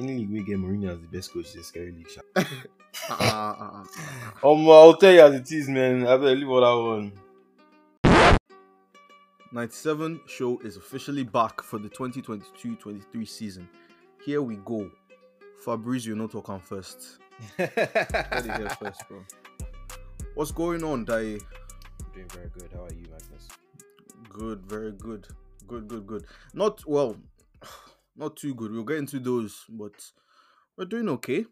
any league we get Mourinho as the best coach is a scary league. sha. Uh, uh, uh, uh. Um, I'll tell you as it is, man. I better leave all that one. 97 show is officially back for the 2022-23 season. Here we go. Fabrizio, no talk on first. Get it here first, bro. What's going on, Dai? Doing very good. How are you, Magnus? Good, very good. Good, good, good. Not well, not too good. We'll get into those, but we're doing okay.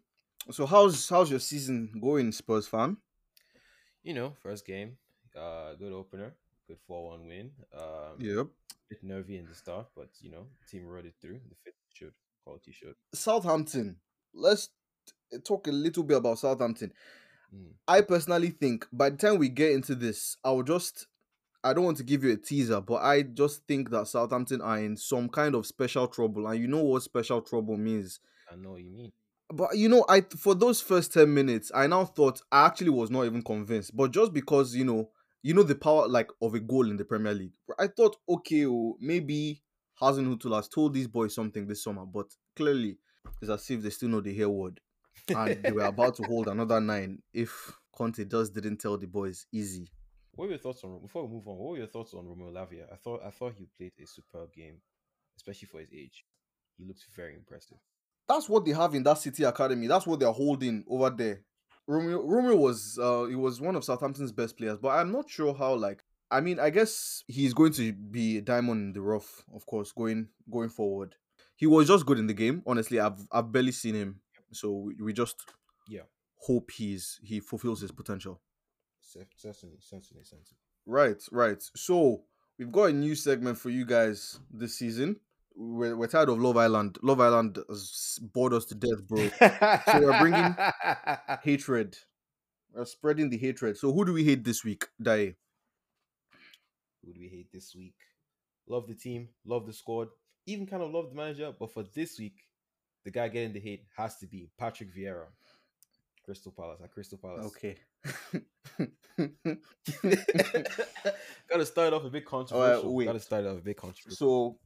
So how's how's your season going, Spurs fan? You know, first game, uh, good opener, good four-one win. Um, Yep. bit nervy in the start, but you know, team rode it through. The fit should quality showed. Southampton. Let's talk a little bit about Southampton. Mm. I personally think by the time we get into this, I will just I don't want to give you a teaser, but I just think that Southampton are in some kind of special trouble. And you know what special trouble means. I know what you mean. But you know, I for those first 10 minutes, I now thought I actually was not even convinced. But just because, you know, you know the power like of a goal in the Premier League. I thought, okay, oh, maybe Hasenhuttl has told these boys something this summer, but clearly it's as if they still know the hair word. And they were about to hold another nine if Conte just didn't tell the boys easy. What were your thoughts on before we move on? What were your thoughts on Romeo Lavia? I thought I thought he played a superb game, especially for his age. He looked very impressive. That's what they have in that City Academy. That's what they're holding over there. Romeo Romeo was uh he was one of Southampton's best players, but I'm not sure how like I mean, I guess he's going to be a diamond in the rough, of course, going going forward. He was just good in the game. Honestly, I've I've barely seen him. So we, we just Yeah. hope he's he fulfills his potential. Cer- Certainly, certainly, certainly. Right, right. So we've got a new segment for you guys this season. We're, we're tired of Love Island. Love Island has bored us to death, bro. So we're bringing- hatred. We're spreading the hatred. So who do we hate this week, Dai? Who do we hate this week? Love the team, love the squad, even kind of love the manager. But for this week, the guy getting the hate has to be Patrick Vieira, Crystal Palace. At Crystal Palace. Okay. Gotta start off a bit controversial. wait. Gotta start off a bit controversial. so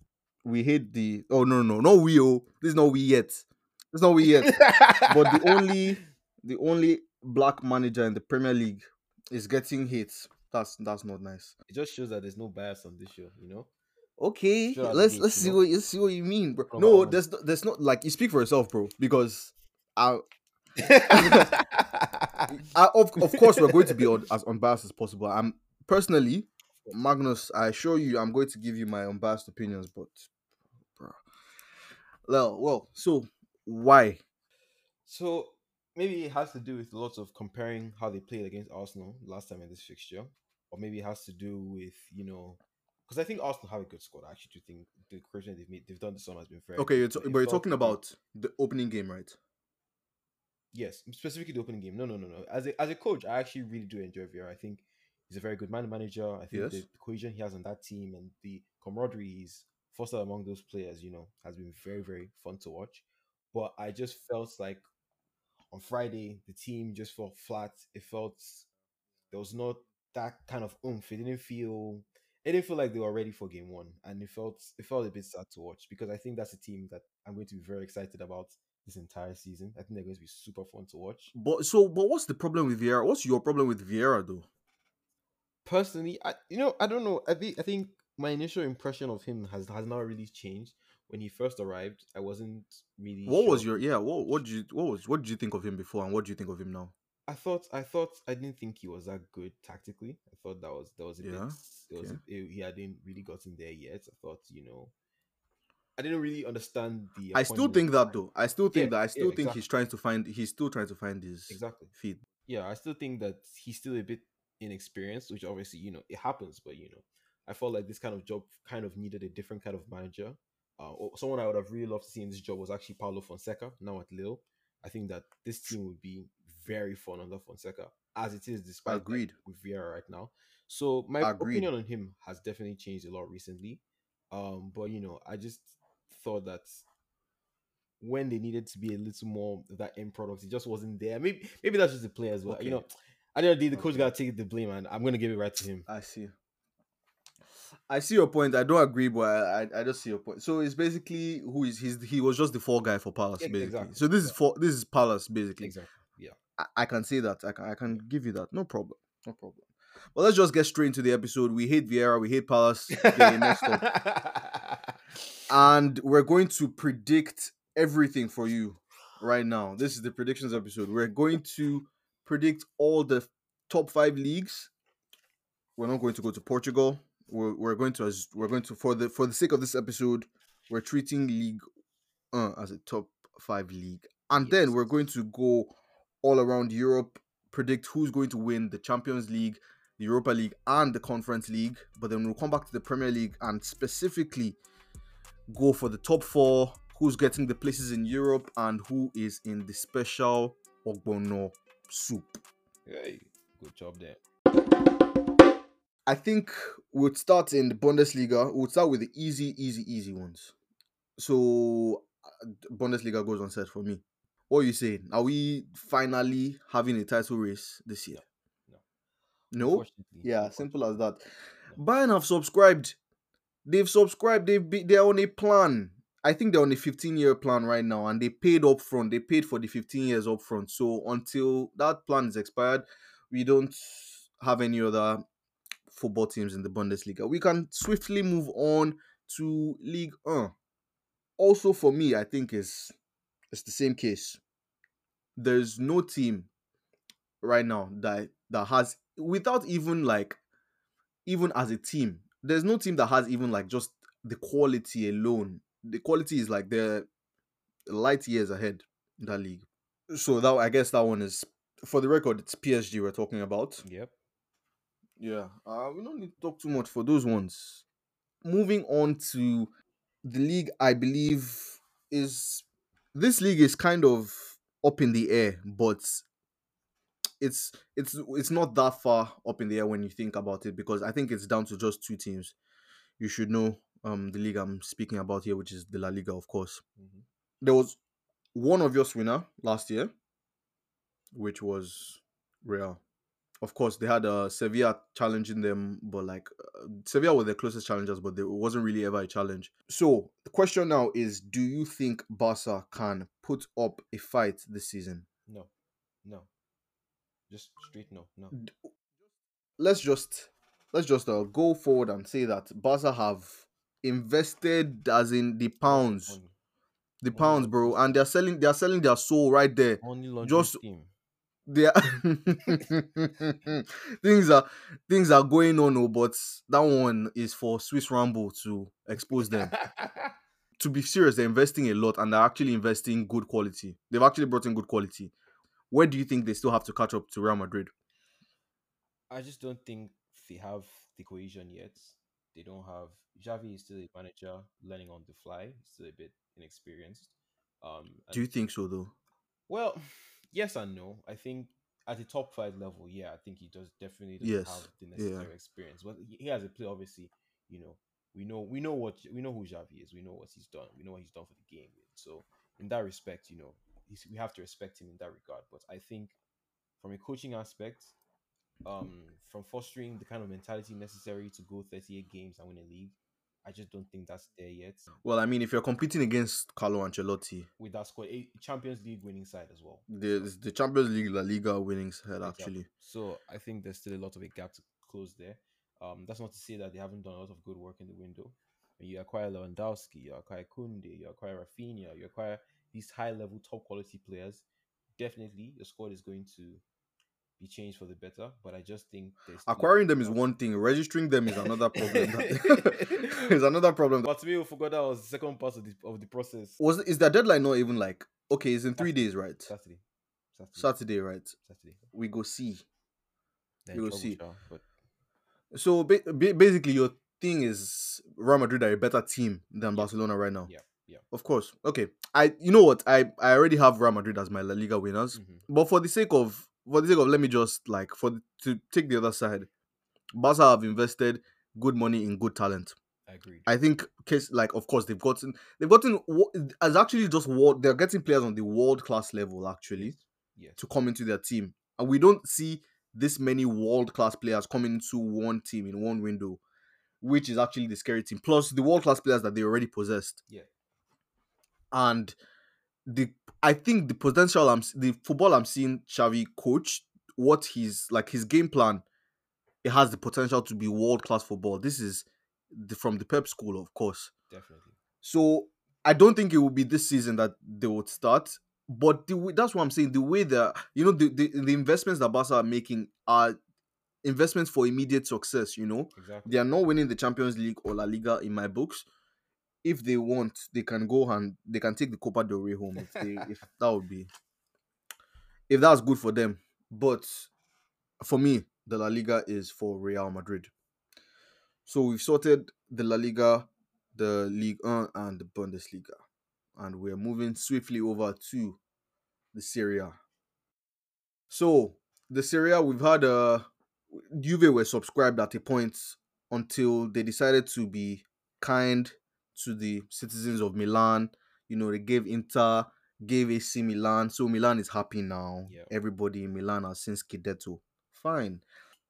we hate the oh no no no we oh this is not we yet. This is not we yet. but the only the only black manager in the Premier League is getting hate. That's that's not nice. it just shows that there's no bias on this show, you know. Okay, Sure, let's let's see know? what you see what you mean, bro. Come No, on. there's no- there's not like you speak for yourself, bro. Because I, I of of course we're going to be as unbiased as possible. I'm personally, Magnus. I assure you, I'm going to give you my unbiased opinions, but, bro, well, well, so why? So maybe it has to do with lots of comparing how they played against Arsenal last time in this fixture, or maybe it has to do with you know, because I think Arsenal have a good squad. I actually do think the creation they've made, they've done this summer has been very. Okay, you're t- but you're talking about the opening game, right? Yes, specifically the opening game. No, no, no, no. As a as a coach, I actually really do enjoy Vieira. I think he's a very good man manager. I think Yes. the cohesion he has on that team and the camaraderie he's fostered among those players, you know, has been very very fun to watch. But I just felt like on Friday the team just felt flat. It felt there was not that kind of oomph. It didn't feel. It didn't feel like they were ready for game one, and it felt it felt a bit sad to watch because I think that's a team that I'm going to be very excited about this entire season. I think they're going to be super fun to watch. But so, but what's the problem with Vieira? What's your problem with Vieira, though? Personally, I you know I don't know. I think I think my initial impression of him has has not really changed. When he first arrived, I wasn't really. What was your yeah? What what did you what was what did you think of him before, and what do you think of him now? I thought I thought I didn't think he was that good tactically. I thought that was that was a Yeah, bit it was okay. a, he hadn't really gotten there yet. I thought you know I didn't really understand the. I still think that though. I still think Yeah, that I still yeah, think he's trying to find. He's still trying to find his Exactly. feet. Yeah, I still think that he's still a bit inexperienced, which obviously you know it happens, but you know I felt like this kind of job kind of needed a different kind of manager. Uh, or someone I would have really loved to see in this job was actually Paulo Fonseca. Now at Lille, I think that this team would be very fun under Fonseca, as it is despite like, Agreed. with Vieira right now. So my Agreed. opinion on him has definitely changed a lot recently. Um, but you know, I just thought that when they needed to be a little more of that end product, it just wasn't there. Maybe maybe that's just the players, but you Okay. know, I don't know. The coach Okay. gotta take the blame, and I'm gonna give it right to him. I see. I see your point. I don't agree, but I, I, I just see your point. So it's basically who is he's he was just the fall guy for Palace, basically. exactly, So this is for this is Palace, basically. Exactly. Yeah. I, I can say that. I can I can give you that. No problem. No problem. But let's just get straight into the episode. We hate Vieira. We hate Palace. They messed up. and we're going to predict everything for you right now. This is the predictions episode. We're going to predict all the top five leagues. We're not going to go to Portugal. We're, we're going to as we're going to for the for the sake of this episode, we're treating League uh, as a top five league, and then we're going to go all around Europe, predict who's going to win the Champions League, the Europa League, and the Conference League. But then we'll come back to the Premier League and specifically go for the top four, who's getting the places in Europe, and who is in the special Ogbono soup. Hey, good job there. I think we'll start in the Bundesliga. We'll start with the easy, easy, easy ones. So, uh, Bundesliga goes on set for me. What are you saying? Are we finally having a title race this year? No. No? Yeah, simple as that. Bayern have subscribed. They've subscribed. They've be, they're on a plan. I think they're on a 15 year plan right now, and they paid up front. They paid for the 15 years up front. So until that plan is expired, we don't have any other football teams in the Bundesliga. We can swiftly move on to Ligue 1. Also, for me, I think is it's the same case. There's no team right now that that has without even like even as a team there's no team that has even like just the quality alone. The quality is like they're light years ahead in that league. So that i guess that one is for the record it's psg we're talking about. Yep. yeah uh, we don't need to talk too much for those ones. Moving on to the league i believe is this league is kind of up in the air but it's it's it's not that far up in the air when you think about it because I think it's down to just two teams. You should know um the league I'm speaking about here, which is the La Liga, of course. Mhm. There was one obvious winner last year, which was Real. Of course, they had uh, Sevilla challenging them, but like uh, Sevilla were the closest challengers, but there wasn't really ever a challenge. So the question now is: Do you think Barca can put up a fight this season? No. No. Just straight no. No. let's just let's just uh, go forward and say that Barca have invested as in the pounds, the pounds, bro, and they're selling they're selling their soul right there. Just- scheme. They are things are things are going on, oh, but that one is for Swiss Ramble to expose them. to be serious, they're investing a lot and they're actually investing good quality. They've actually brought in good quality. Where do you think they still have to catch up to Real Madrid? I just don't think they have the cohesion yet. They don't have Xavi is still a manager learning on the fly. He's still a bit inexperienced. Um, Do you think so though? Well, yes and no. I think at the top five level, yeah, I think he does definitely doesn't Yes, have the yeah. necessary experience. But he, has a play, obviously. You know, we know we know what we know who Xavi is. We know what he's done. We know what he's done for the game. So in that respect, you know, he's, we have to respect him in that regard. But I think from a coaching aspect, um, from fostering the kind of mentality necessary to go 38 games and win a league, I just don't think that's there yet. Well, I mean, if you're competing against Carlo Ancelotti, With that squad, a Champions League winning side as well. the the Champions League, La Liga winnings head Exactly. actually. So I think there's still a lot of a gap to close there. Um, that's not to say that they haven't done a lot of good work in the window. You acquire Lewandowski, you acquire Kunde, you acquire Raphinha, you acquire these high level, top quality players. Definitely, the squad is going to be changed for the better. But I just think there's Acquiring them is one thing, registering them is another problem. is another problem. But to me, we forgot that was the second part of the of the process. Was is their deadline not even like okay? It's in three days, right? Saturday, Saturday, Saturday, right? Saturday. We go see. Then we trouble, see. But So ba- ba- basically, your thing is Real Madrid are a better team than Barcelona right now. yeah, yeah. Of course. Okay. I you know what? I I already have Real Madrid as my La Liga winners. Mhm. But for the sake of for the sake of let me just like for the, to take the other side, Barca have invested good money in good talent. I agreed. I think case like of course they've gotten they've gotten as actually just world they're getting players on the world class level actually yes. to come into their team, and we don't see this many world class players coming into one team in one window. which is actually the scary team, plus the world class players that they already possessed. Yeah. And the I think the potential I'm the football I'm seeing Xavi coach, what he's like his game plan, it has the potential to be world class football. This is the, from the Pep school, of course. Definitely. So I don't think it will be this season that they would start. But the that's what I'm saying. The way that you know the, the the investments that Barca are making are investments for immediate success. You know, Exactly. they are not winning the Champions League or La Liga in my books. If they want, they can go and they can take the Copa del Rey home. If they, if that would be, if that's good for them. But for me, the La Liga is for Real Madrid. So we've sorted the La Liga, the Ligue 1, and the Bundesliga, and we're moving swiftly over to the Serie A. So the Serie A, we've had uh Juve were subscribed at a point until they decided to be kind to the citizens of Milan. You know, they gave Inter, gave AC Milan, so Milan is happy now. Everybody in Milan has since Scudetto. Fine.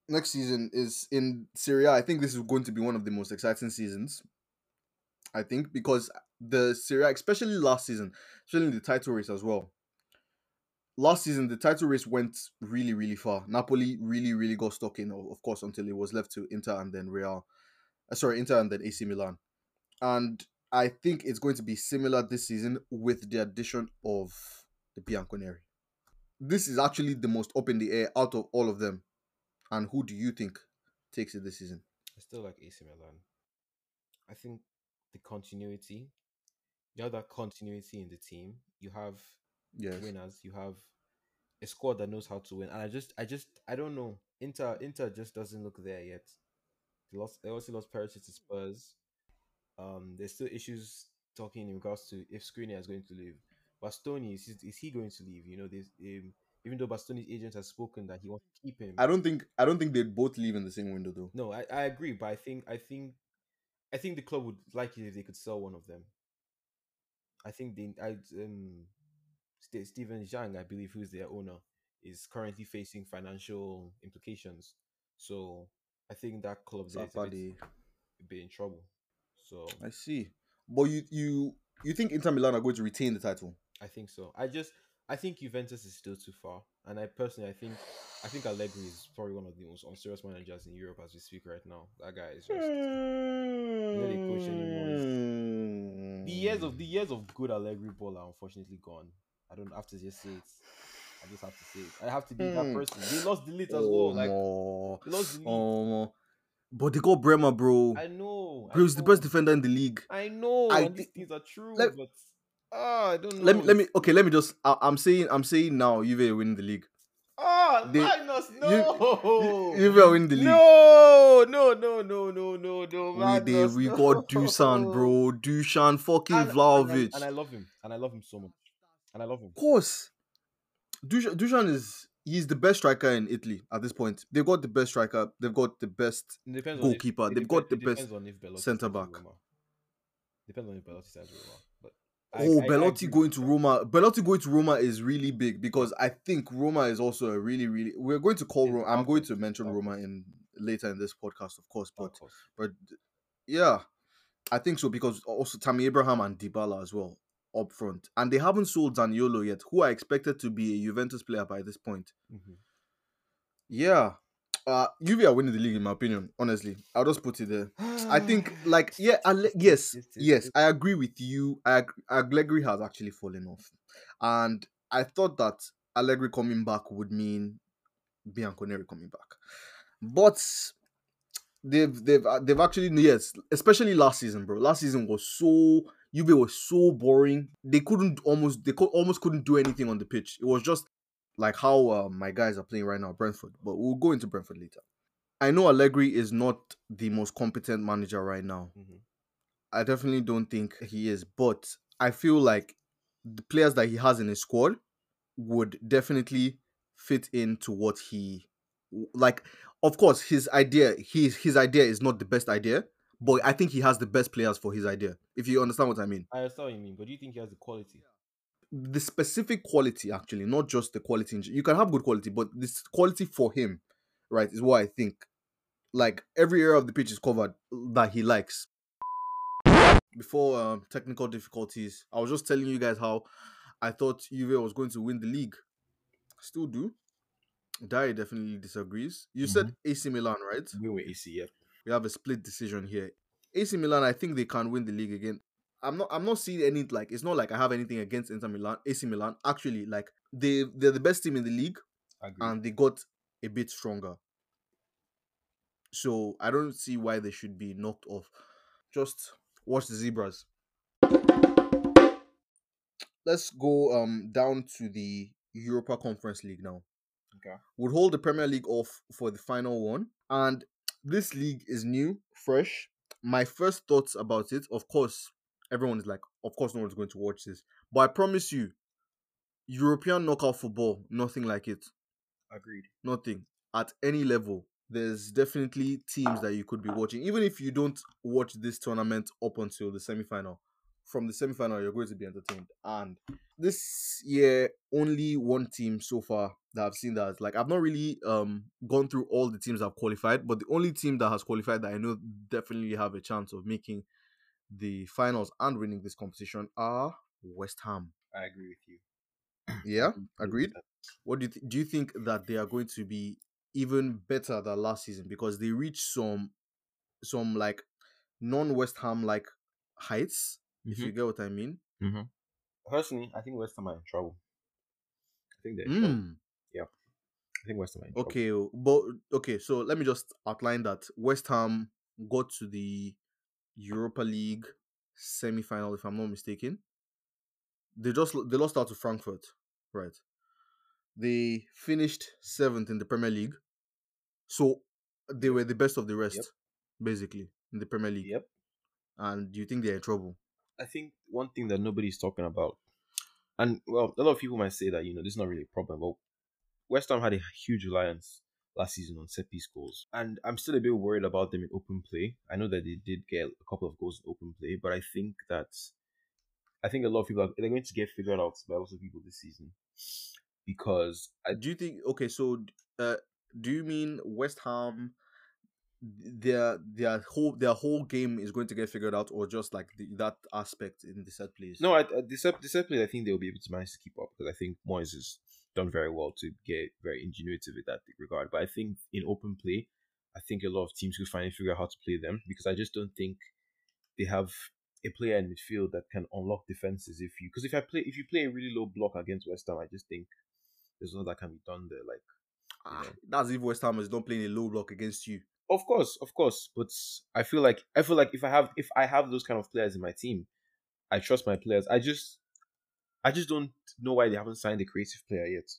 Next season is in Serie A. I think this is going to be one of the most exciting seasons. I think because the Serie A, especially last season, especially in the title race as well. Last season, the title race went really, really far. Napoli really, really got stuck in, of of course, until it was left to Inter and then Real. Uh, sorry, Inter and then AC Milan. And I think it's going to be similar this season with the addition of the Bianconeri. This is actually the most up in the air out of all of them. And who do you think takes it this season? I still like AC Milan. I think the continuity, you have that continuity in the team. You have Yes. winners. You have a squad that knows how to win. And I just, I just, I don't know. Inter, Inter just doesn't look there yet. They lost. They also lost Perisic to Spurs. Um, there's still issues talking in regards to if Skriniar is going to leave. Bastoni is, is he going to leave? You know, there's um, even though Bastoni's agent has spoken that he wants to keep him. I don't think I don't think they'd both leave in the same window though. No, I, I agree, but I think I think I think the club would like it if they could sell one of them. I think they I um Ste- Steven Zhang, I believe, who's their owner, is currently facing financial implications. So I think that club there is a bit, a bit in trouble. So I see. But you you you think Inter Milan are going to retain the title? I think so. I just I think Juventus is still too far, and I personally I think I think Allegri is probably one of the most unserious managers in Europe as we speak right now. That guy is just they coach anymore. the years of the years of good Allegri ball are unfortunately gone. I don't have to just say it. I just have to say it. I have to be that Hmm. person. They lost the lead as well. Like oh, lost the lead. oh, but they got Bremer, bro. I know. Bro, he's the best defender in the league. I know. I and these things are true, let- but ah, I don't know. Let me let me okay. Let me just. I, I'm saying I'm saying now. Juve winning the league. Ah, They- Magnus, you- no. Juve winning the league. No, no, no, no, no, no, no. we Magnus, did. We no. got Dusan, bro. Dusan, fucking And- and I- And I, love him. And I love him so much. And I love him. Of course. Dusan, Dusan is he's the best striker in Italy at this point. They've got the best striker. They've got the best. On if- Goalkeeper. They've got the best depends on if Belotti centre back. Depends on if Belotti with Roma. But I- oh, I- I Belotti agree going to. Roma. Belotti going to Roma is really big because I think Roma is also a really, really. We're going to call Roma. I'm going to mention. Roma in later in this podcast, of course. But Of course. but yeah, I think so because also Tammy Abraham and Dybala as well up front, and they haven't sold Zaniolo yet, who I expected to be a Juventus player by this point. Mhm. Yeah, uh, Juve are winning the league in my opinion. Honestly, I'll just put it there. I think like yeah, Ale- yes, yes, I agree with you. I Allegri has actually fallen off, and I thought that Allegri coming back would mean Bianconeri coming back, but they've they've uh, they've actually yes, especially last season, bro. Last season was so Juve was so boring. They couldn't almost they could almost couldn't do anything on the pitch. It was just like how uh, my guys are playing right now, Brentford. But we'll go into Brentford later. I know Allegri is not the most competent manager right now. Mhm. I definitely don't think he is, but I feel like the players that he has in his squad would definitely fit into what he like. Of course, his idea, his his idea is not the best idea, but I think he has the best players for his idea. If you understand what I mean, I understand what you mean, but do you think he has the quality? the specific quality actually, not just the quality. You can have good quality, but this quality for him, right, is what I think like every area of the pitch is covered that he likes. Before um, technical difficulties, I was just telling you guys how I thought Juve was going to win the league. Still do. Dari definitely disagrees. You said AC Milan, right? We were AC, yeah. We have a split decision here. AC Milan, I think they can win the league again. I'm not. I'm not seeing any like. It's not like I have anything against Inter Milan, AC Milan. Actually, like they they're the best team in the league, and they got a bit stronger. So I don't see why they should be knocked off. Just watch the zebras. Let's go um down to the Europa Conference League now. okay. Would hold the Premier League off for the final one, and this league is new, fresh. My first thoughts about it, of course, everyone is like, of course, no one's going to watch this, but I promise you, European knockout football, nothing like it Agreed. nothing at any level. There's definitely teams that you could be watching, even if you don't watch this tournament up until the semi final. From the semi final, you're going to be entertained. And this year, only one team so far that I've seen that like I've not really um gone through all the teams that have qualified, but the only team that has qualified that I know definitely have a chance of making the finals and winning this competition are West Ham. I agree with you. Yeah, agreed. What do you th- do? You think that they are going to be even better than last season because they reached some some like non West Ham like heights, if you get what I mean? Personally, I think West Ham are in trouble. I think they're in trouble. Mm. I think West Ham are in trouble. Okay, oh, but okay. So let me just outline that West Ham got to the Europa League semi final, if I'm not mistaken. They just they lost out to Frankfurt, right? They finished seventh in the Premier League, so they were the best of the rest, Yep. basically in the Premier League. Yep. And do you think they're in trouble? I think one thing that nobody's talking about, and well, a lot of people might say that you know this is not really a problem, but West Ham had a huge reliance last season on set piece goals, and I'm still a bit worried about them in open play. I know that they did get a couple of goals in open play, but I think that I think a lot of people are they're going to get figured out by lots of people this season because I Do you think okay? So, uh, do you mean West Ham? Their their whole their whole game is going to get figured out, or just like the, that aspect in the set plays? No, I, I the set the set play, I think they'll be able to manage to keep up because I think Moyes has done very well to get very ingenuitive in that regard. But I think in open play, I think a lot of teams could finally figure out how to play them because I just don't think they have a player in midfield that can unlock defenses. If you because if I play if you play a really low block against West Ham, I just think there's nothing that can be done there. Like Ah, know. that's if West Ham is not playing a low block against you. Of course, of course, but I feel like I feel like if I have if I have those kind of players in my team, I trust my players. I just I just don't know why they haven't signed a creative player yet.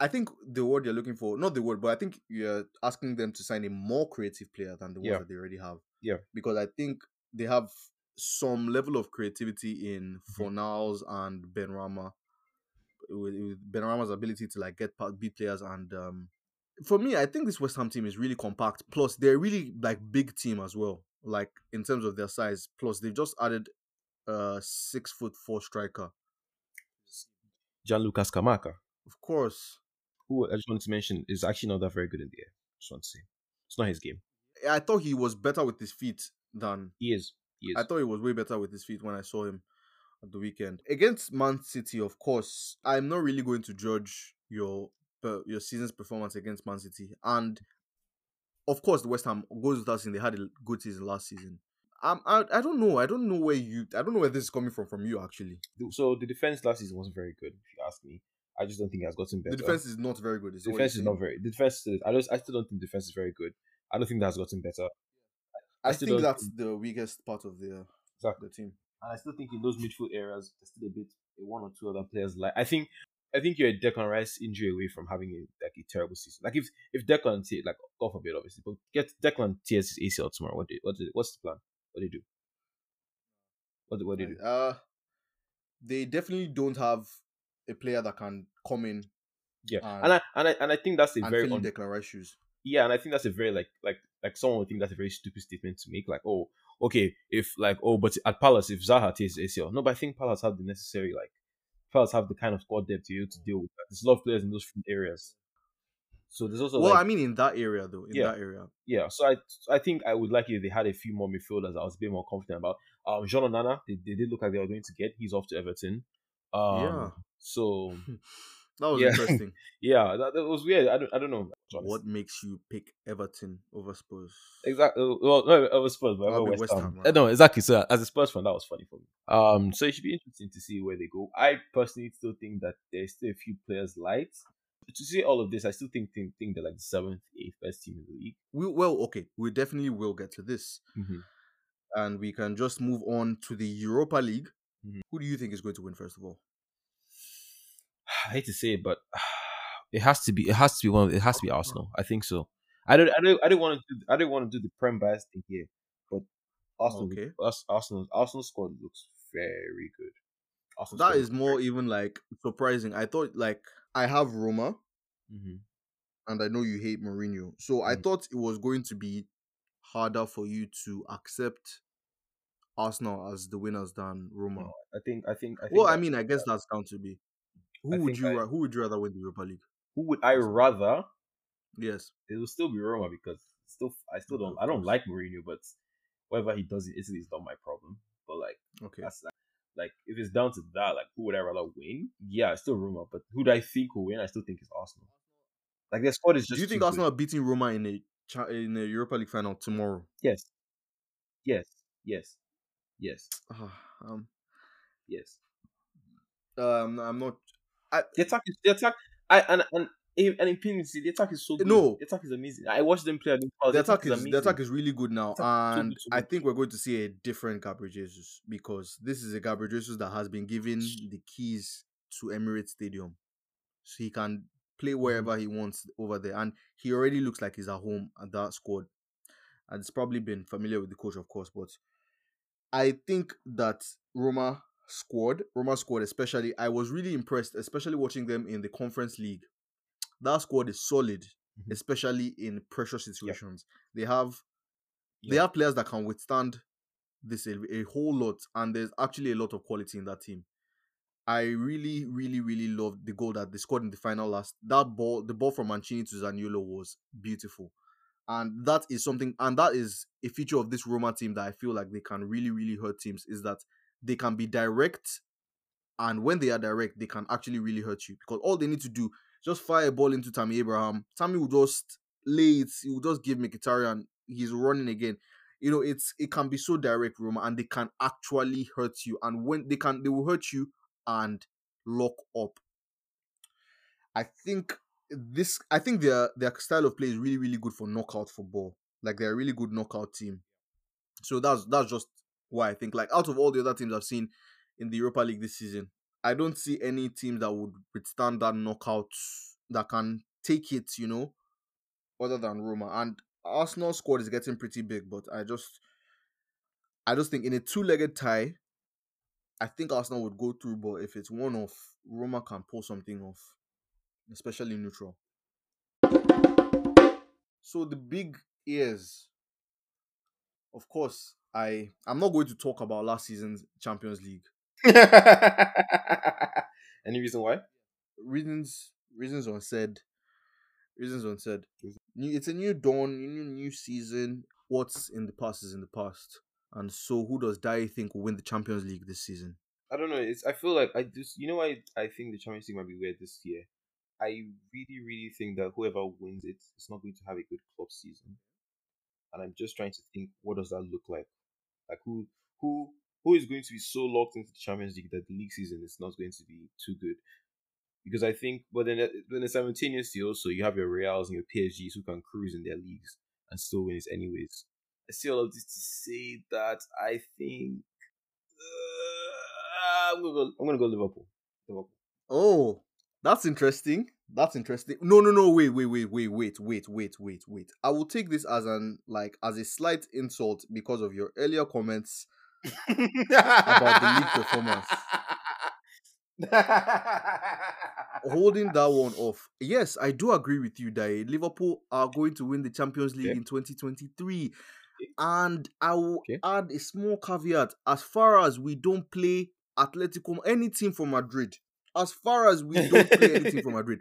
I think the word you're looking for, not the word, but I think you're asking them to sign a more creative player than the ones Yeah. that they already have. Yeah. Because I think they have some level of creativity in Mm-hmm. Fornals and Benrahma. With, with Benrahma's ability to like get beat players and um for me, I think this West Ham team is really compact. Plus, they're really like big team as well. Like in terms of their size. Plus, they've just added a six foot four striker. Gianluca Scamacca, Of course, who I just wanted to mention is actually not that very good in the air. Just want to say it's not his game. I thought he was better with his feet than He is. He is. I thought he was way better with his feet when I saw him at the weekend against Man City. Of course, I'm not really going to judge your per- your season's performance against Man City, and of course, the West Ham goes without saying they had a good season last season. Um, I, I don't know. I don't know where you. I don't know where this is coming from from you actually. so the defense last season wasn't very good. If you ask me, I just don't think it has gotten better. The defense is not very good. Is The defense is not very. The defense. Is, I just. I still don't think the defense is very good. I don't think that has gotten better. I, I still think that's the weakest part of the Exactly. the team. And I still think in those midfield areas, there's still a bit one or two other players. Like I think, I think you're a Declan Rice injury away from having a, like a terrible season. Like if if Declan te- like God forbid, obviously, but get Declan tears his ACL tomorrow. What do what do, what's the plan? What do you do? What do, what do you do? Uh, they definitely don't have a player that can come in Yeah, and- and I and I and I think that's a very un- Declan Rice shoes. yeah, and I think that's a very like like like someone would think that's a very stupid statement to make. Like, oh, okay, if like oh, but at Palace, if Zaha tears his ACL, no, but I think Palace have the necessary like Palace have the kind of squad depth able to deal with that. There's a lot of players in those areas. So there's also well, like I mean, in that area though, in Yeah. that area. yeah. So I I think I would like it if they had a few more midfielders. I was a bit more confident about. Um, Jean Onana, they, they did look like they were going to get. He's off to Everton. Um, Yeah. So That was Yeah. interesting. yeah, that, that was weird. I don't I don't know. What makes you pick Everton over Spurs? Exactly. Well, no, was Spurs, but over West, West Ham. Ham, Uh, right? No, exactly. So as a Spurs fan, that was funny for me. Um, so it should be interesting to see where they go. I personally still think that there's still a few players light. To see all of this, I still think think, think they're like the seventh, eighth best team in the league. We well, okay, we definitely will get to this, and we can just move on to the Europa League. Mhm. Who do you think is going to win first of all? I hate to say it, but it has to be. It has to be one. Of, it has to be Arsenal. I think so. I don't. I don't. I don't want to. Do, I don't want to do the prem bias thing here, but Arsenal. Okay. Ars- Arsenal. Arsenal squad looks very good. Arsenal That is more even like surprising. I thought like I have Roma, hmm and I know you hate Mourinho, so I Mm. thought it was going to be harder for you to accept Arsenal as the winners than Roma. No, I think. I think. I think well, I mean, I guess that's down to be. Who I would you I- who would you rather win the Europa League? Who would I rather? Yes. It will still be Roma because still I still don't I don't like Mourinho, but whatever he does in Italy is not my problem. But like Okay. that's like, like if it's down to that, like who would I rather win? Yeah, it's still Roma, but who do I think will win? I still think it's Arsenal. Like their squad is just. Do you think Arsenal good. are beating Roma in a in a Europa League final tomorrow? Yes. Yes. Yes. Yes. Ah, um, Yes. um, I'm not. I, The attack is the attack. I and and. in- And in PNC, the attack is so good. No. the attack is amazing. I watched them play. Palace, the attack is amazing. the attack is really good now, is so and good, so I think we're going to see a different Gabriel Jesus because this is a Gabriel Jesus that has been given the keys to Emirates Stadium, so he can play Mm-hmm. wherever he wants over there, and he already looks like he's at home at that squad, and it's probably been familiar with the coach, of course, but I think that Roma squad, Roma squad especially, I was really impressed, especially watching them in the Conference League. That squad is solid, Mhm. especially in pressure situations. They have they have players that can withstand this a, a whole lot, and there's actually a lot of quality in that team. I really, really, really loved the goal that they scored in the final last. That ball, the ball from Mancini to Zaniolo was beautiful. And that is something, and that is a feature of this Roma team that I feel like they can really, really hurt teams is that they can be direct. And when they are direct, they can actually really hurt you because all they need to do just fire a ball into Tammy Abraham. Tammy will just lay it, he will just give Mkhitaryan, he's running again. You know, it's it can be so direct, Roma, and they can actually hurt you. And when they can, they will hurt you and lock up. I think this I think their their style of play is really, really good for knockout football. Like they're a really good knockout team. So that's that's just why I think like out of all the other teams I've seen in the Europa League this season, I don't see any team that would withstand that knockout that can take it, you know, other than Roma. And Arsenal squad is getting pretty big, but I just I just think in a two-legged tie, I think Arsenal would go through, but if it's one off, Roma can pull something off, especially neutral. So the big ears, of course, I I'm not going to talk about last season's Champions League. Any reason why? Reasons reasons unsaid. Reasons unsaid. New, it's a new dawn, new new season. What's in the past is in the past. And so, who does Dai think will win the Champions League this season? I don't know. It's I feel like I just you know why I think the Champions League might be weird this year. I really really think that whoever wins it is not going to have a good club season, and I'm just trying to think what does that look like? Like who who who is going to be so locked into the Champions League that the league season is not going to be too good? Because I think, but then then simultaneously also you have your Reals and your PSGs who can cruise in their leagues and still win it anyways. I say all of this to say that I think uh, I'm gonna go. I'm gonna go Liverpool. Liverpool. Oh, that's interesting. That's interesting. No, no, no. Wait, wait, wait, wait, wait, wait, wait, wait, wait. I will take this as an like as a slight insult because of your earlier comments. About the league performance. Holding that one off. Yes, I do agree with you, Dai. Liverpool are going to win the Champions League Okay. in 2023. And I will Okay. add a small caveat. As far as we don't play Atletico, any team from Madrid, as far as we don't play anything from Madrid,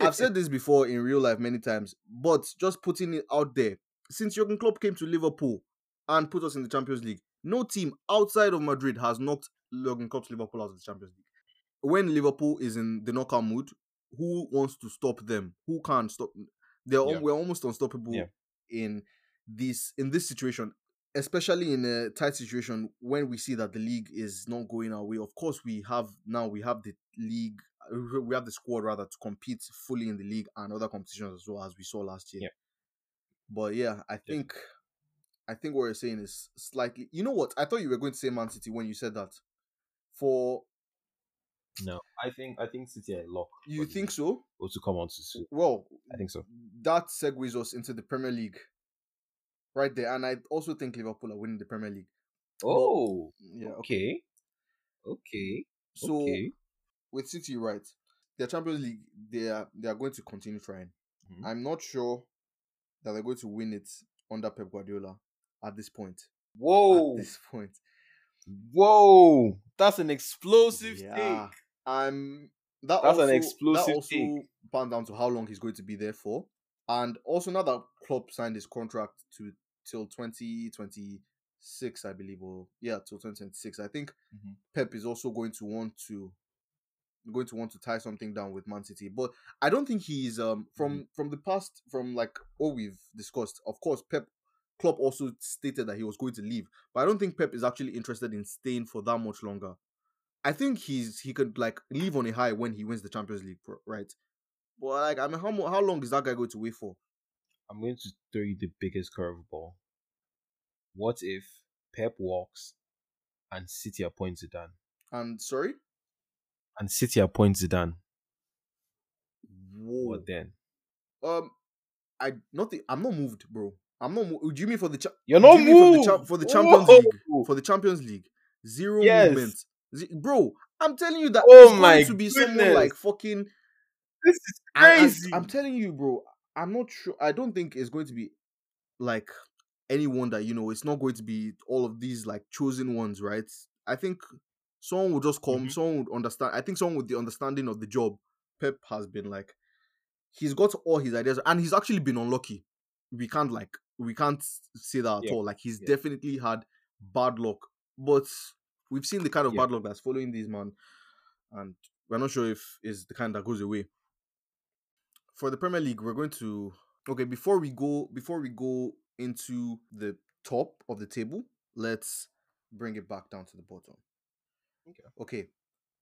I've said this before in real life many times, but just putting it out there. Since Jurgen Klopp came to Liverpool and put us in the Champions League, no team outside of Madrid has knocked Jurgen Klopp's Liverpool out of the Champions League. When Liverpool is in the knockout mood, who wants to stop them? Who can stop? They're Yeah. we're almost unstoppable Yeah. in this in this situation, especially in a tight situation when we see that the league is not going our way. Of course, we have now we have the league, we have the squad rather to compete fully in the league and other competitions as well as we saw last year. Yeah. But yeah, I think I think what you're saying is slightly. You know what? I thought you were going to say Man City when you said that. For no, I think I think City are lock. you think so? Or to come on to. Well, I think so. that segues us into the Premier League, right there. And I also think Liverpool are winning the Premier League. Oh, Yeah. okay, okay, So okay. With City, right, their Champions League, they are they are going to continue trying. Mhm. I'm not sure that they're going to win it under Pep Guardiola at this point. Whoa, At this point, whoa, that's an explosive yeah. take. Um, that That's an also, explosive That also take. bound down to how long he's going to be there for, and also now that Klopp signed his contract to till 2026, I believe, or yeah, till 2026. I think Mhm. Pep is also going to want to going to want to tie something down with Man City, but I don't think he's um from from the past from like all we've discussed. Of course, Pep Klopp also stated that he was going to leave, but I don't think Pep is actually interested in staying for that much longer. I think he's he could like leave on a high when he wins the Champions League, right? But like, I mean, how how long is that guy going to wait for? I'm going to throw you the biggest curveball. What if Pep walks and City appoints Zidane? And sorry, And City appoints Zidane. whoa, What then? um, I not the, I'm not moved, bro. I'm not. Mo- do you mean for the cha- You're not you mean for the, moved cha- for the Champions Whoa! League? For the Champions League, zero Yes. movement, Z- bro. I'm telling you that Oh it's going my to be someone goodness. like fucking This is I- I- crazy. I'm telling you, bro. I'm not sure. I don't think it's going to be like anyone that you know. It's not going to be all of these like chosen ones, right? I think someone would just come. Mhm. Someone would understand. I think someone with the understanding of the job. Pep has been like, he's got all his ideas, and he's actually been unlucky. We can't like we can't say that at Yeah. all. Like he's Yeah. definitely had bad luck, but we've seen the kind of Yeah. bad luck that's following this man, and we're not sure if is the kind that goes away for the Premier League, we're going to okay before we go before we go into the top of the table, let's bring it back down to the bottom. Okay. Okay.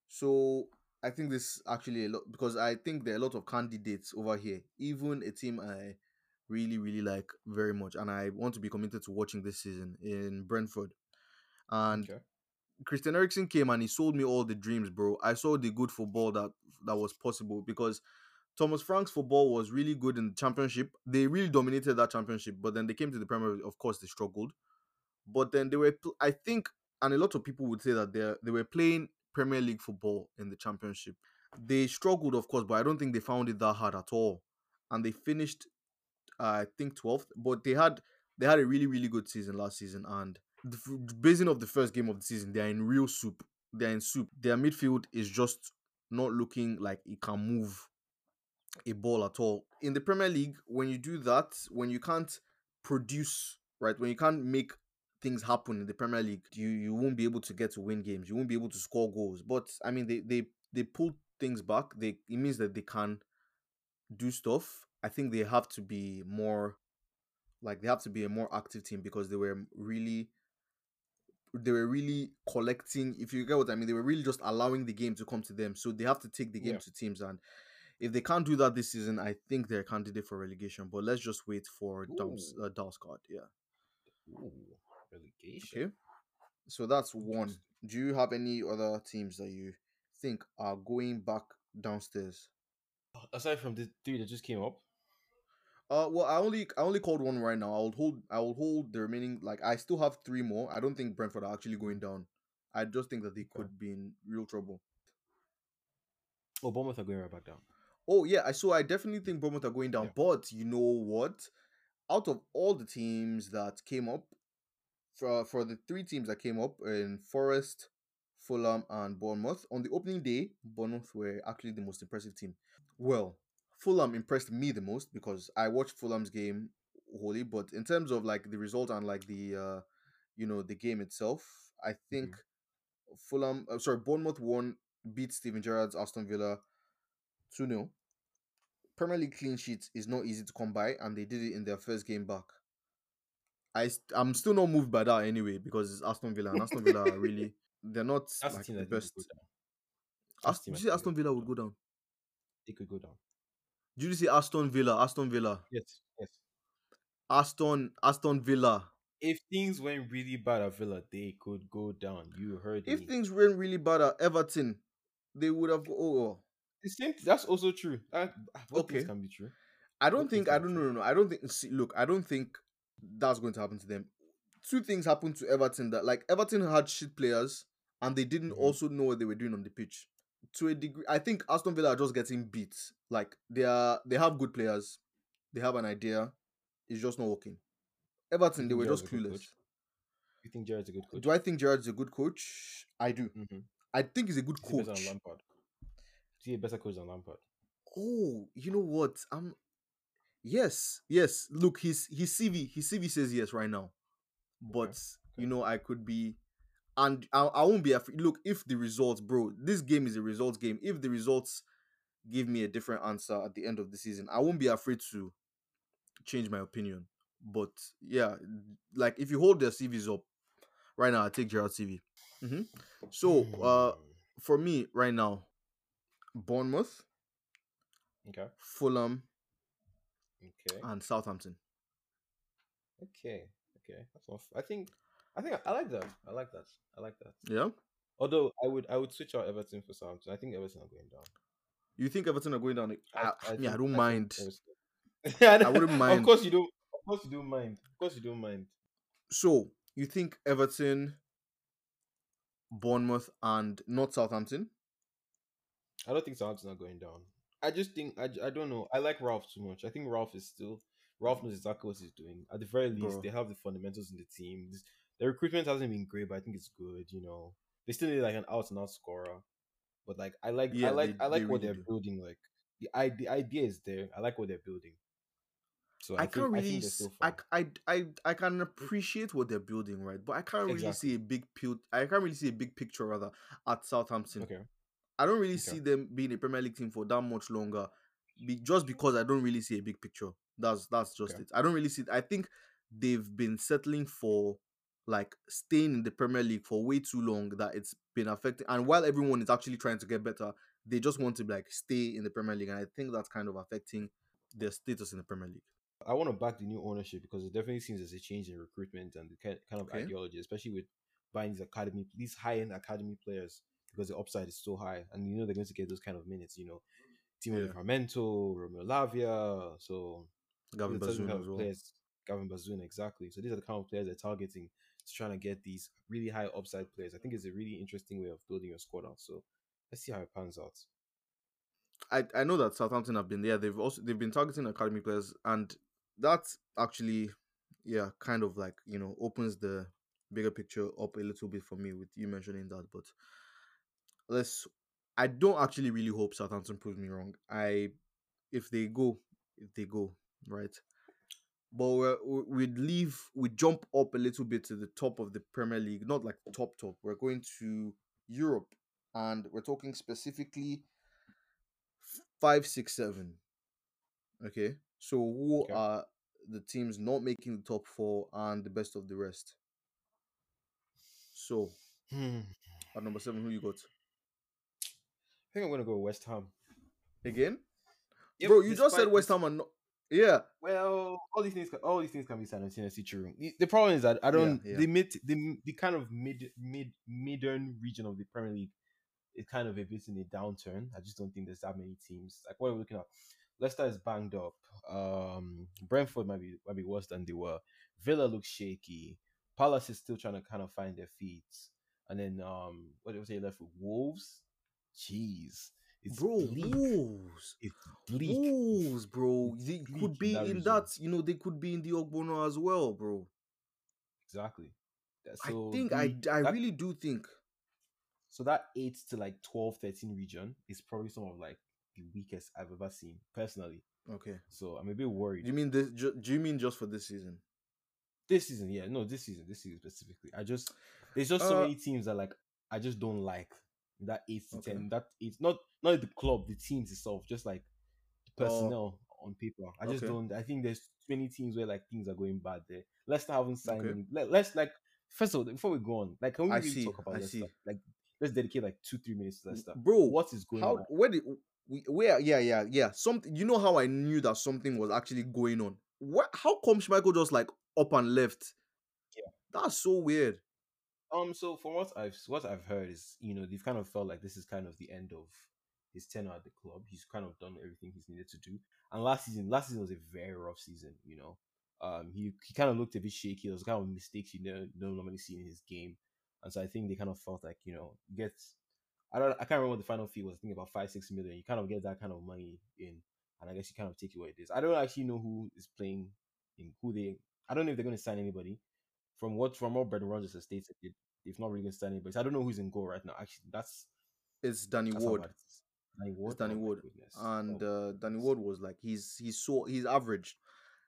So I think this actually a lot because I think there are a lot of candidates over here. Even a team I really really like very much, and I want to be committed to watching this season in Brentford. And Okay. Christian Eriksen came and he sold me all the dreams, bro. I saw the good football that that was possible because Thomas Frank's football was really good in the championship. They really dominated that championship, but then they came to the Premier League. Of course, they struggled. But then they were, I think, and a lot of people would say that they they were playing Premier League football in the championship. They struggled, of course, but I don't think they found it that hard at all. And they finished, uh, I think, twelfth. But they had they had a really really good season last season, and the, basing of the first game of the season, they are in real soup. They are in soup. Their midfield is just not looking like it can move a ball at all. In the Premier League, when you do that, when you can't produce, right, when you can't make things happen in the Premier League, you you won't be able to get to win games. You won't be able to score goals. But I mean, they they they pull things back. They it means that they can do stuff. I think they have to be more like they have to be a more active team because they were really they were really collecting if you get what i mean they were really just allowing the game to come to them so they have to take the game Yeah. to teams and if they can't do that this season i think they're a candidate for relegation but let's just wait for Ooh. uh, Dalsgaard yeah Ooh, relegation. okay so that's one do you have any other teams that you think are going back downstairs Aside from the three that just came up, Uh, well, I only I only called one right now. I'll hold I will hold the remaining. Like I still have three more. I don't think Brentford are actually going down. I just think that they could be in real trouble. oh, Bournemouth are going right back down. Oh yeah, I so I definitely think Bournemouth are going down. Yeah. But you know what? Out of all the teams that came up, for for the three teams that came up in Forest, Fulham, and Bournemouth on the opening day, Bournemouth were actually the most impressive team. Well, Fulham impressed me the most because I watched Fulham's game wholly, but in terms of like the result and like the uh you know the game itself, I think Fulham uh, sorry, Bournemouth won beat Steven Gerrard's Aston Villa 2-0. Premier League clean sheet is not easy to come by and they did it in their first game back. I st- I'm still not moved by that anyway because it's Aston Villa and Aston Villa are really they're not That's like the the best. go down. That's Ast- the team did you say Aston Villa would go down? They could go down. Did you say Aston Villa? Aston Villa. Yes, yes. Aston Aston Villa. If things went really bad at Villa, they could go down. You heard If me. things went really bad at Everton, they would have. Oh, oh, the same. That's also true. Ah, both Okay. can be true. I don't Both think. I don't know. No, no. I don't think. See, look, I don't think that's going to happen to them. Two things happened to Everton that, like, Everton had shit players and they didn't Mhm. also know what they were doing on the pitch. To a degree, I think Aston Villa are just getting beat. Like they are, they have good players, they have an idea, it's just not working. Everton, they were Gerrard's just clueless. You think Gerrard's a good coach? Do I think Gerrard's a good coach? I do. Mm-hmm. I think he's a good he better coach. than Lampard? Is he a better coach than Lampard? Oh, you know what? Um, yes, yes. Look, his his CV, his CV says yes right now, but okay. you know I could be, and I, I won't be afraid. Look, if the results, bro, this game is a results game. If the results give me a different answer at the end of the season, I won't be afraid to change my opinion. But yeah, like if you hold their CVs up right now, I take Gerrard CV. hmm So uh, Hmm. for me right now, Bournemouth, okay, Fulham, okay, and Southampton. okay, okay. That's off. I think, I think I, like that. I like that. I like that. Yeah. Although I would, I would switch out Everton for Southampton. I think Everton are going down. You think Everton are going down? I, I, mean, I think- don't mind. I wouldn't mind. Of course you don't. Of course you don't mind. Of course you don't mind. So you think Everton, Bournemouth, and not Southampton? I don't think Southampton are going down. I just think I, I don't know. I like Ralph too much. I think Ralph is still Ralph knows exactly what he's doing. At the very least, Bro. they have the fundamentals in the team. This, the recruitment hasn't been great, but I think it's good. You know, they still need like an out and out scorer. But like I like Yeah, I like they- I like they what really they're do. building. Like the idea, the idea is there. I like what they're building. So I, I, can't really. think still I. I, I, I can appreciate what they're building, right? But I can't really see a big pil- I can't really see a big picture rather at Southampton. okay. I don't really Okay. see them being a Premier League team for that much longer, be, just because I don't really see a big picture. That's that's just Okay. it. I don't really see. I think they've been settling for like staying in the Premier League for way too long that it's been affecting. And while everyone is actually trying to get better, they just want to like stay in the Premier League, and I think that's kind of affecting their status in the Premier League. I want to back the new ownership because it definitely seems there's a change in recruitment and the ki- kind of Okay. ideology, especially with buying these academy, these high end academy players because the upside is so high, and you know they're going to get those kind of minutes. You know, Tino Yeah. Livramento, Romeo Lavia, so Gavin Bazunu kind as of well. players, Gavin Bazunu, exactly. So these are the kind of players they're targeting to trying to get these really high upside players. I think it's a really interesting way of building your squad out. So let's see how it pans out. I, I know that Southampton have been there. They've also they've been targeting academy players, and that's actually, yeah, kind of like you know opens the bigger picture up a little bit for me with you mentioning that. But let's. I don't actually really hope Southampton proves me wrong. I, if they go, if they go right, but we- we'd leave, we jump up a little bit to the top of the Premier League, not like top top. We're going to Europe, and we're talking specifically five, six, seven. Okay, so who Okay. are the teams not making the top four and the best of the rest? So Hmm. at number seven, who you got think I'm going to go West Ham. again, Yep, bro? You just said West Ham and not. Yeah, Well, all these things, all these things can be simultaneously true. The, the problem is that I don't Yeah, yeah. the mid the, the kind of mid mid midern region of the Premier League is kind of a bit in a downturn. I just don't think there's that many teams. Like what are we looking at? Leicester is banged up. Um, Brentford might be might be worse than they were. Villa looks shaky. Palace is still trying to kind of find their feet. And then um, what was they left with? Wolves. Jeez, it's bro. bleak. Wolves, It's bleak. Wolves, bro. It's They bleak could in be that in that. You know, they could be in the Ogbono as well, bro. Exactly. So I think the- I I that- really do think. so that 8 to like 12 13 region is probably some of like the weakest I've ever seen personally. Okay. So I'm a bit worried. Do you mean this? ju- Do you mean just for this season? This season, yeah, no, this season, this season specifically. I just there's just so Uh, many teams that like I just don't like that eight to Okay. ten. That it's not not the club, the teams itself, just like the Oh. personnel on paper. I just Okay. don't. I think there's too many teams where like things are going bad there. Leicester haven't signed. Okay. Let, let's like first of all before we go on, like can we really see, talk about I Leicester? see. Like let's dedicate like two three minutes to Leicester. Bro, what is going how on? where did where yeah yeah yeah something you know how I knew that something was actually going on. What how come Schmeichel just like up and left? Yeah. That's so weird. Um, so from what I've what I've heard is, you know, they've kind of felt like this is kind of the end of his tenure at the club. He's kind of done everything he's needed to do. And last season, last season was a very rough season. You know, um, he he kind of looked a bit shaky. There was kind of mistakes you don't, don't normally see in his game, and so I think they kind of felt like you know, get. I don't. I can't remember what the final fee was. I think about five six million. You kind of get that kind of money in, and I guess you kind of take it what it is. I don't actually know who is playing in who they. I don't know if they're going to sign anybody. From what from what Brendan Rodgers has stated, they, they've not really sign anybody. I don't know who's in goal right now. Actually, that's It's Danny that's Ward. Danny Ward. It's Danny Oh Ward. And Oh, uh, Danny Ward was like he's he's so he's average.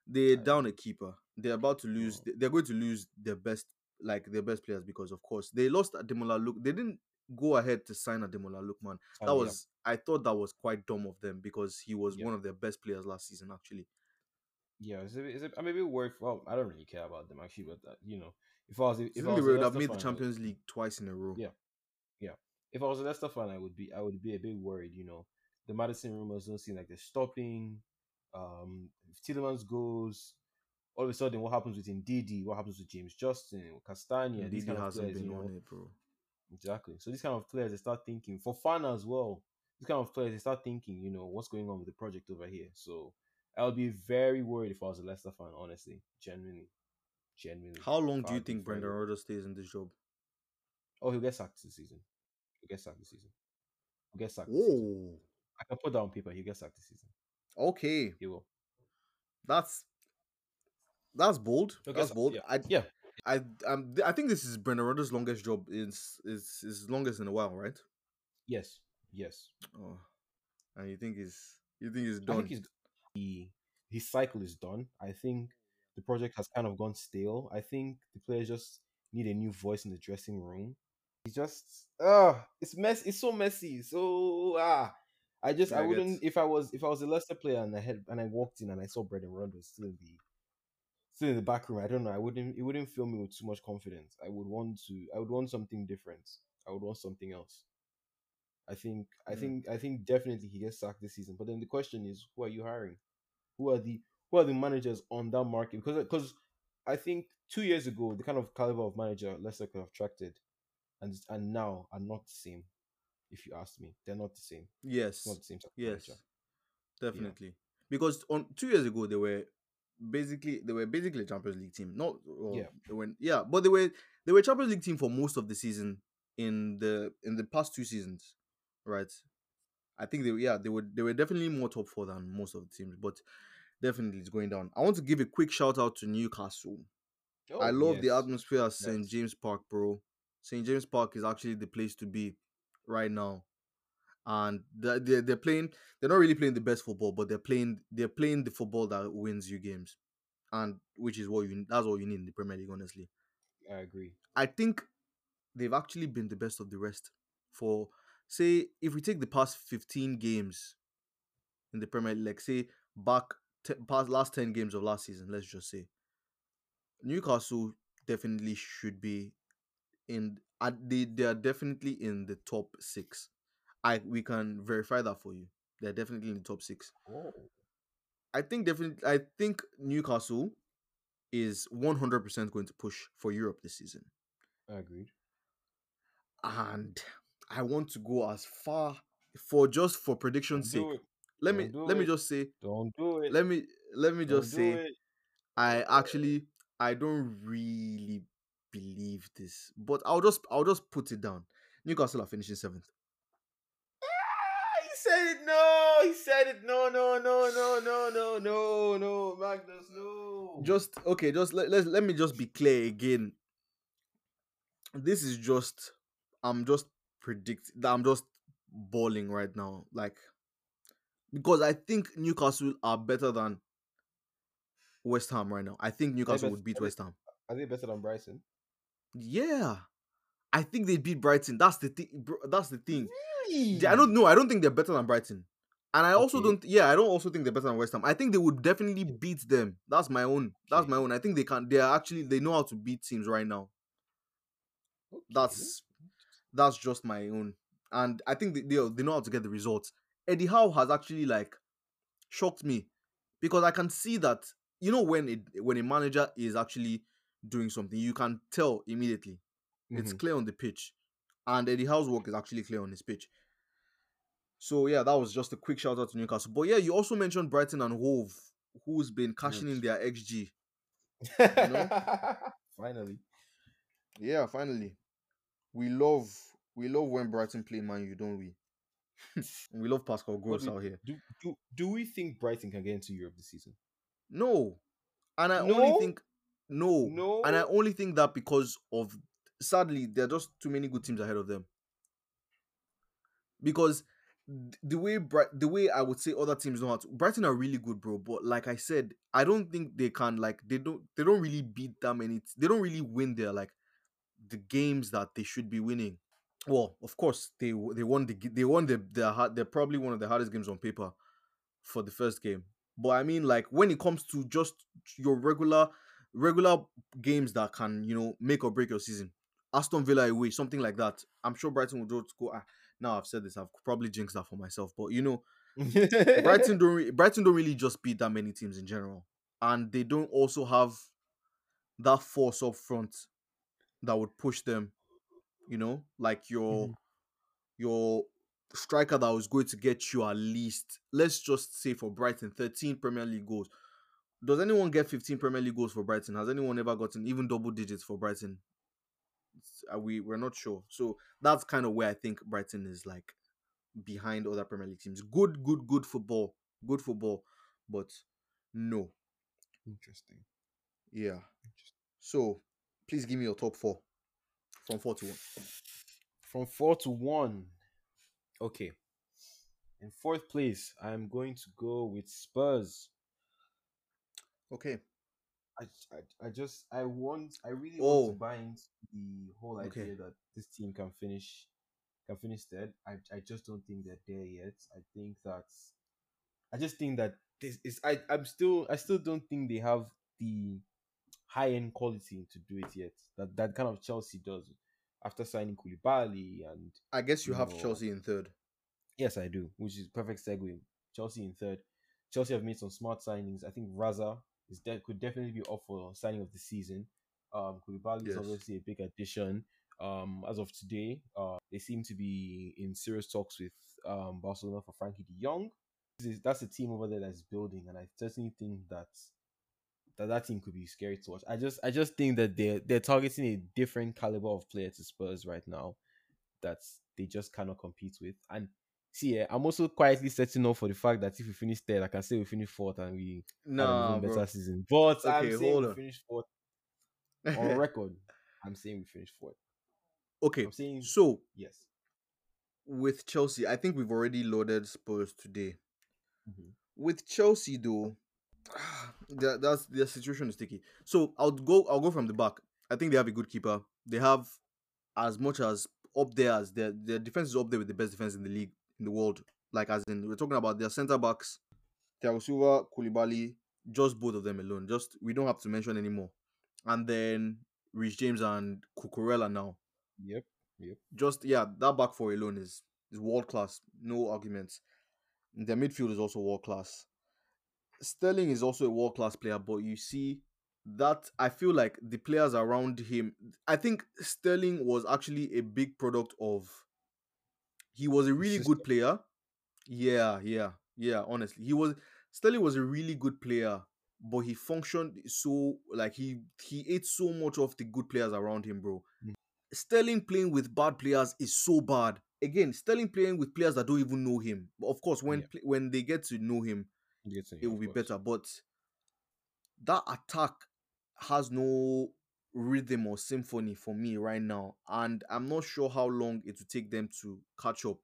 They're I down a keeper. They're about to lose. Oh. They're going to lose their best like their best players because of course they lost Ademola Look. They didn't go ahead to sign Ademola Lookman. That Sorry, yeah. was I thought that was quite dumb of them because he was Yeah. one of their best players last season actually. Yeah, bit- it's a, I'm a bit worried. Well, I don't really care about them actually, but uh, you know, if I was if If I was they a would have Leicester made the fan, Champions League twice in a row. Yeah. Yeah. If I was a Leicester fan, I would be I would be a bit worried. You know, the Maddison rumors don't seem like they're stopping. Um, if Tielemans goes, all of a sudden, what happens with Ndidi? What happens with James Justin, Castagna? These kind of hasn't players, been you know, on it, bro. Exactly. So these kind of players, they start thinking for fun as well. These kind of players, they start thinking, you know, what's going on with the project over here. So I'll be very worried if I was a Leicester fan, honestly, genuinely, genuinely. How long do you think Brendan. Rodgers stays in this job? Oh, he'll get sacked this season. He'll get sacked this season. He'll get sacked. This season. Whoa. I can put that on paper. He'll get sacked this season. Okay. He will. That's that's bold. He'll That's bold. Yeah. I yeah. I um I think this is Brendan Rodgers' longest job. Is is is longest in a while, right? Yes. Yes. Oh, and you think he's you think he's I done? think he's he, his cycle is done. I think the project has kind of gone stale. I think the players just need a new voice in the dressing room. He's just ah, it's mess. It's so messy. So ah, I just Yeah, I wouldn't if I was if I was a Leicester player and I had and I walked in and I saw Brendan Rodgers still in the still in the back room. I don't know. I wouldn't. It wouldn't fill me with too much confidence. I would want to. I would want something different. I would want something else. I think. I Mm. think. I think definitely he gets sacked this season. But then the question is, who are you hiring? Who are the Who are the managers on that market? Because because I think two years ago the kind of caliber of manager Leicester could have attracted, and and now are not the same. If you ask me, they're not the same. yes, not the same yes, definitely. Because on two years ago they were basically they were basically a Champions League team. Not well, Yeah. they were yeah, but they were they were Champions League team for most of the season in the in the past two seasons, right? I think they yeah they were they were definitely more top four than most of the teams, but definitely it's going down. I want to give a quick shout out to Newcastle. I Oh, love the atmosphere at St. Yes. James Park, bro. St. James Park is actually the place to be right now. And they're, they're, they're playing, they're not really playing the best football, but they're playing they're playing the football that wins you games. And which is what you that's all you need in the Premier League, honestly. I agree. I think they've actually been the best of the rest. For say, if we take the past 15 games in the Premier League, like say back te- past last 10 games of last season, let's just say Newcastle definitely should be in uh, they they are definitely in the top six. I we can verify that for you. They're definitely in the top six. Oh, I think definitely I think Newcastle is 100% going to push for Europe this season. I agreed. And I want to go as far for just for prediction's sake. it. Let me Don't let me just say Don't do it. let me let me Don't just say it. I actually I don't really believe this, but I'll just I'll just put it down. Newcastle are finishing seventh. Ah, he said it. No, he said it. No, no, no, no, no, no, no, no, Magnus, no. Just okay, just let, let let me just be clear again. This is just I'm just predict I'm just balling right now. Like because I think Newcastle are better than West Ham right now. I think Newcastle bet- would beat West Ham. Are they better than Brighton? Yeah, I think they beat Brighton. That's the thing. That's the thing. Really? I don't know. I don't think they're better than Brighton. And I also Okay. don't. Yeah, I don't also think they're better than West Ham. I think they would definitely beat them. That's my own. That's Okay. my own. I think they can. They are actually. They know how to beat teams right now. Okay. That's that's just my own. And I think they, they they know how to get the results. Eddie Howe has actually like shocked me because I can see that you know when it when a manager is actually doing something, you can tell immediately. It's Mhm. clear on the pitch, and Eddie Howe's work is actually clear on his pitch. So yeah, that was just a quick shout out to Newcastle. But yeah, you also mentioned Brighton and Hove, who's been cashing in their XG. Finally. Yeah, finally, we love we love when Brighton play Man U, don't we? we love Pascal Gross do- out here. Do, do, do we think Brighton can get into Europe this season? No, and I No? only think no, No. and I only think that because of sadly there are just too many good teams ahead of them. Because the way Bright, the way I would say other teams know how to Brighton are really good, bro. But like I said, I don't think they can like they don't they don't really beat that many. They don't really win their like the games that they should be winning. Well, of course they they won the they won the the hard they're probably one of the hardest games on paper for the first game. But I mean, like when it comes to just your regular regular games that can you know make or break your season, Aston Villa away, something like that. I'm sure Brighton will just go. Ah, now I've said this, I've probably jinxed that for myself. But you know, Brighton don't re- Brighton don't really just beat that many teams in general, and they don't also have that force up front that would push them. You know, like your Mhm. your striker that was going to get you at least, let's just say for Brighton, 13 Premier League goals. Does anyone get 15 Premier League goals for Brighton? Has anyone ever gotten even double digits for Brighton? It's- uh, we we're not sure. So that's kind of where I think Brighton is like behind other Premier League teams. Good, good, good football, good football, but no, Interesting. yeah. So please give me your top four from four to one. From four to one. Okay. In fourth place, I'm going to go with Spurs. Okay. I, I, I just I want I really Oh. want to oh. buy into the whole idea Okay. that this team can finish can finish third. I, I just don't think they're there yet. I think that I just think that this is I I'm still I still don't think they have the high end quality to do it yet. That that kind of Chelsea does after signing Koulibaly and I guess you have No. Chelsea in third. Yes, I do, which is perfect segue. Chelsea in third. Chelsea have made some smart signings. I think Raza is de- could definitely be up for signing of the season. Um, Koulibaly Yes. is obviously a big addition. Um, as of today, uh, they seem to be in serious talks with um Barcelona for Frenkie De Jong. This is- That's a team over there that's building, and I certainly think that that that team could be scary to watch. I just I just think that they're they're targeting a different caliber of player to Spurs right now that they just cannot compete with. And see, eh, I'm also quietly setting up for the fact that if we finish third, I can say we finish fourth and we had an even better season. But I'm Okay, saying hold we finish fourth on record. I'm saying we finish fourth. okay. I'm saying So yes. with Chelsea, I think we've already loaded Spurs today. Mhm. With Chelsea, though, that, that's their situation is sticky. So I'll go. I'll go from the back. I think they have a good keeper. They have as much as up there as their their defense is up there with the best defense in the league in the world. Like as in we're talking about their centre backs, Thiago Silva, Koulibaly, just both of them alone. Just we don't have to mention anymore. And then Reece James and Cucurella now Yep. Yep. just yeah, that back four alone is is world class, no arguments. Their midfield is also world class. Sterling is also a world class player, but you see that I feel like the players around him. I think Sterling was actually a big product of. He was a really good player. Yeah, yeah, yeah. Honestly, he was Sterling was a really good player, but he functioned so like he he ate so much of the good players around him, bro. Mhm. Sterling playing with bad players is so bad. Again, Sterling playing with players that don't even know him. But of course, when Yeah. when they get to know him, You get to it will be course. better. But that attack has no rhythm or symphony for me right now, and I'm not sure how long it will take them to catch up.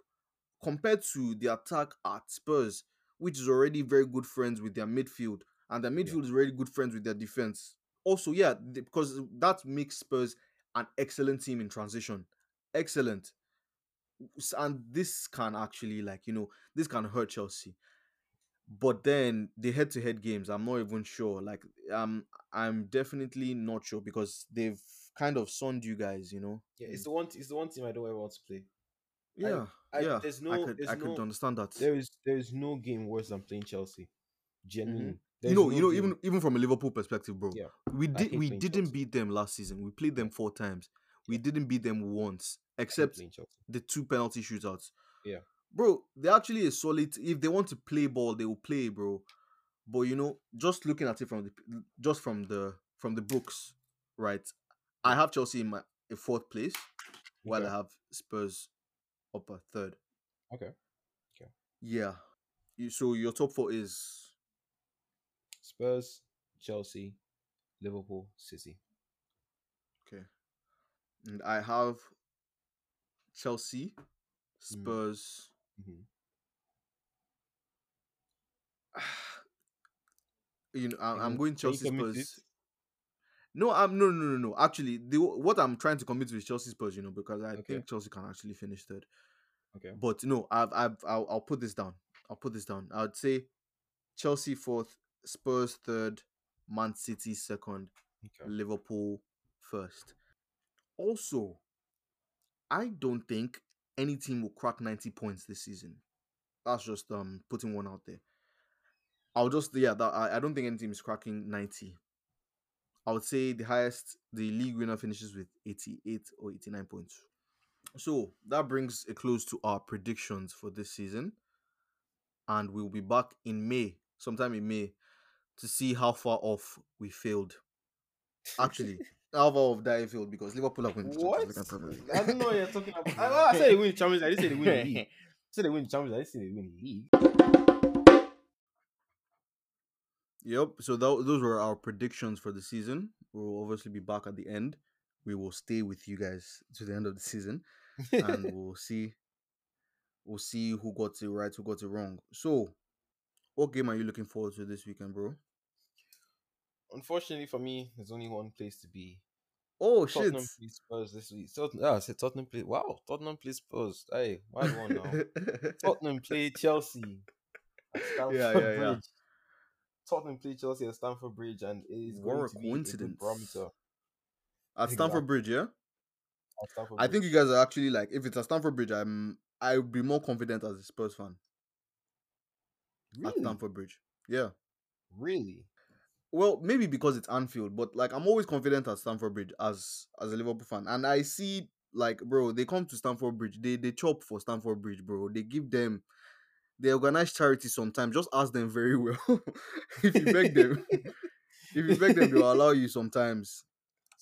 Compared to the attack at Spurs, which is already very good friends with their midfield, and their midfield is really good friends with their defense. Also, yeah, because that makes Spurs an excellent team in transition. Excellent. And this can actually, like, you know, this can hurt Chelsea. But then the head-to-head games, I'm not even sure. Like, um, I'm definitely not sure because they've kind of sunned you guys, you know. Yeah, it's the one. It's the one team I don't ever want to play. Yeah, I- yeah. there's I no- could, there's I could no- understand that. There is there is no game worse than playing Chelsea. Genuinely, you There's know, no you know, game- even even from a Liverpool perspective, bro. Yeah, we did we didn't Chelsea. beat them last season. We played them four times. We didn't beat them once, except the two penalty shootouts. Yeah. Bro, they're actually a solid. If they want to play ball, they will play, bro. But you know, just looking at it from the just from the from the books, right? I have Chelsea in my a fourth place, while Okay. I have Spurs up a third. Okay. Yeah. You, so your top four is Spurs, Chelsea, Liverpool, City. Okay. And I have Chelsea, hmm. Spurs. Mhm. You know, I, Can I'm you- going can you Chelsea commit Spurs. No, I'm no, no, no, no. Actually, the what I'm trying to commit to is Chelsea Spurs. You know, because I Okay. think Chelsea can actually finish third. Okay. But no, I've, I've, I'll, I'll put this down. I'll put this down. I'd say Chelsea fourth, Spurs third, Man City second, Okay. Liverpool first. Also, I don't think any team will crack 90 points this season. That's just um putting one out there. I'll just yeah, that, I, I don't think any team is cracking 90. I would say the highest the league winner finishes with 88 or 89 points. So that brings a close to our predictions for this season. And we'll be back in May, sometime in May, to see how far off we failed. Actually, how far off that I because Liverpool have won the What? Champions League and Premier League. I don't know what you're talking about. I, I said they win the Champions. League, I didn't say they win the league. I said they win the Champions. League, I didn't say they win the league. Yep. So tho- those were our predictions for the season. We'll obviously be back at the end. We will stay with you guys to the end of the season, and we'll see. We'll see who got it right, who got it wrong. So, what game are you looking forward to this weekend, bro? Unfortunately for me, there's only one place to be. Oh shit! Tottenham plays Spurs this week. Tottenham, yeah, I said Tottenham play. Wow, Tottenham plays Spurs. Hey, why the one now? Tottenham play Chelsea at Stamford Yeah, yeah, yeah. Bridge. Tottenham play Chelsea at Stamford Bridge, and it is What going a to be a coincidence. At Stamford Bridge, yeah. at Stamford I think Bridge. you guys are actually like, if it's at Stamford Bridge, I'm I would be more confident as a Spurs fan at Stamford Bridge. Yeah. really. Well, maybe because it's Anfield, but like I'm always confident at Stamford Bridge as as a Liverpool fan, and I see like bro, they come to Stamford Bridge, they they chop for Stamford Bridge, bro. They give them, they organize charity sometimes. Just ask them very well. if you beg them, if you beg them, they'll allow you sometimes.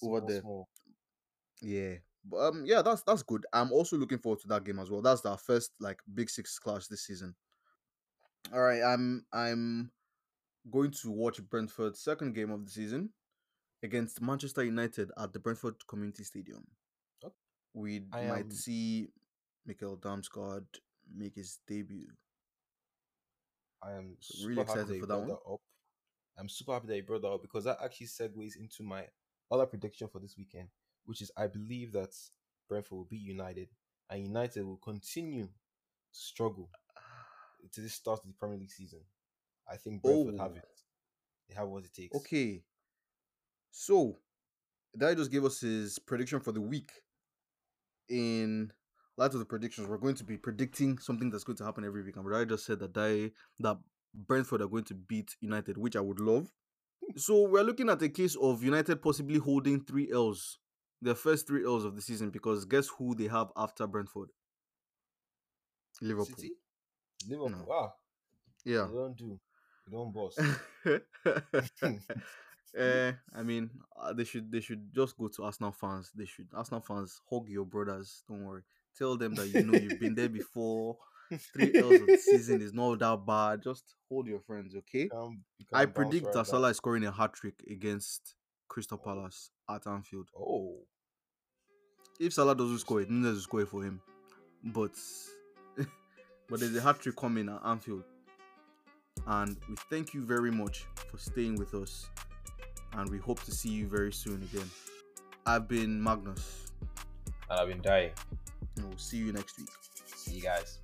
over there. small. Yeah. But um yeah, that's that's good. I'm also looking forward to that game as well. That's our first like big six clash this season. All right, I'm I'm going to watch Brentford's second game of the season against Manchester United at the Brentford Community Stadium. Okay. We I might am- see Mikkel Damsgaard make his debut. I am really excited for that one. I'm super happy that you brought that up because that actually segues into my other prediction for this weekend, which is I believe that Brentford will be United and United will continue to struggle to this start of the Premier League season. I think Brentford oh. have Oh. it. They have what it takes. Okay. So, Dai just gave us his prediction for the week. In light of the predictions, we're going to be predicting something that's going to happen every week. And Dai just said that Dai, that Brentford are going to beat United, which I would love. Hmm. So we're looking at a case of United possibly holding three L's, their first three L's of the season, because guess who they have after Brentford? Liverpool. City? Liverpool. No. Wow. Yeah. They don't do. Don't boss. Eh, I mean, uh, they should they should just go to Arsenal fans. They should Arsenal fans hug your brothers. Don't worry. Tell them that you know you've been there before. Three L's of the season is not that bad. Just hold your friends, okay? I predict right that. Salah is scoring a hat trick against Crystal Oh. Palace at Anfield. Oh. If Salah doesn't score it, Nunez will score it for him. But but there's a hat trick coming at Anfield. And we thank you very much for staying with us. And we hope to see you very soon again. I've been Magnus. And I've been dying. And we'll see you next week. See you guys.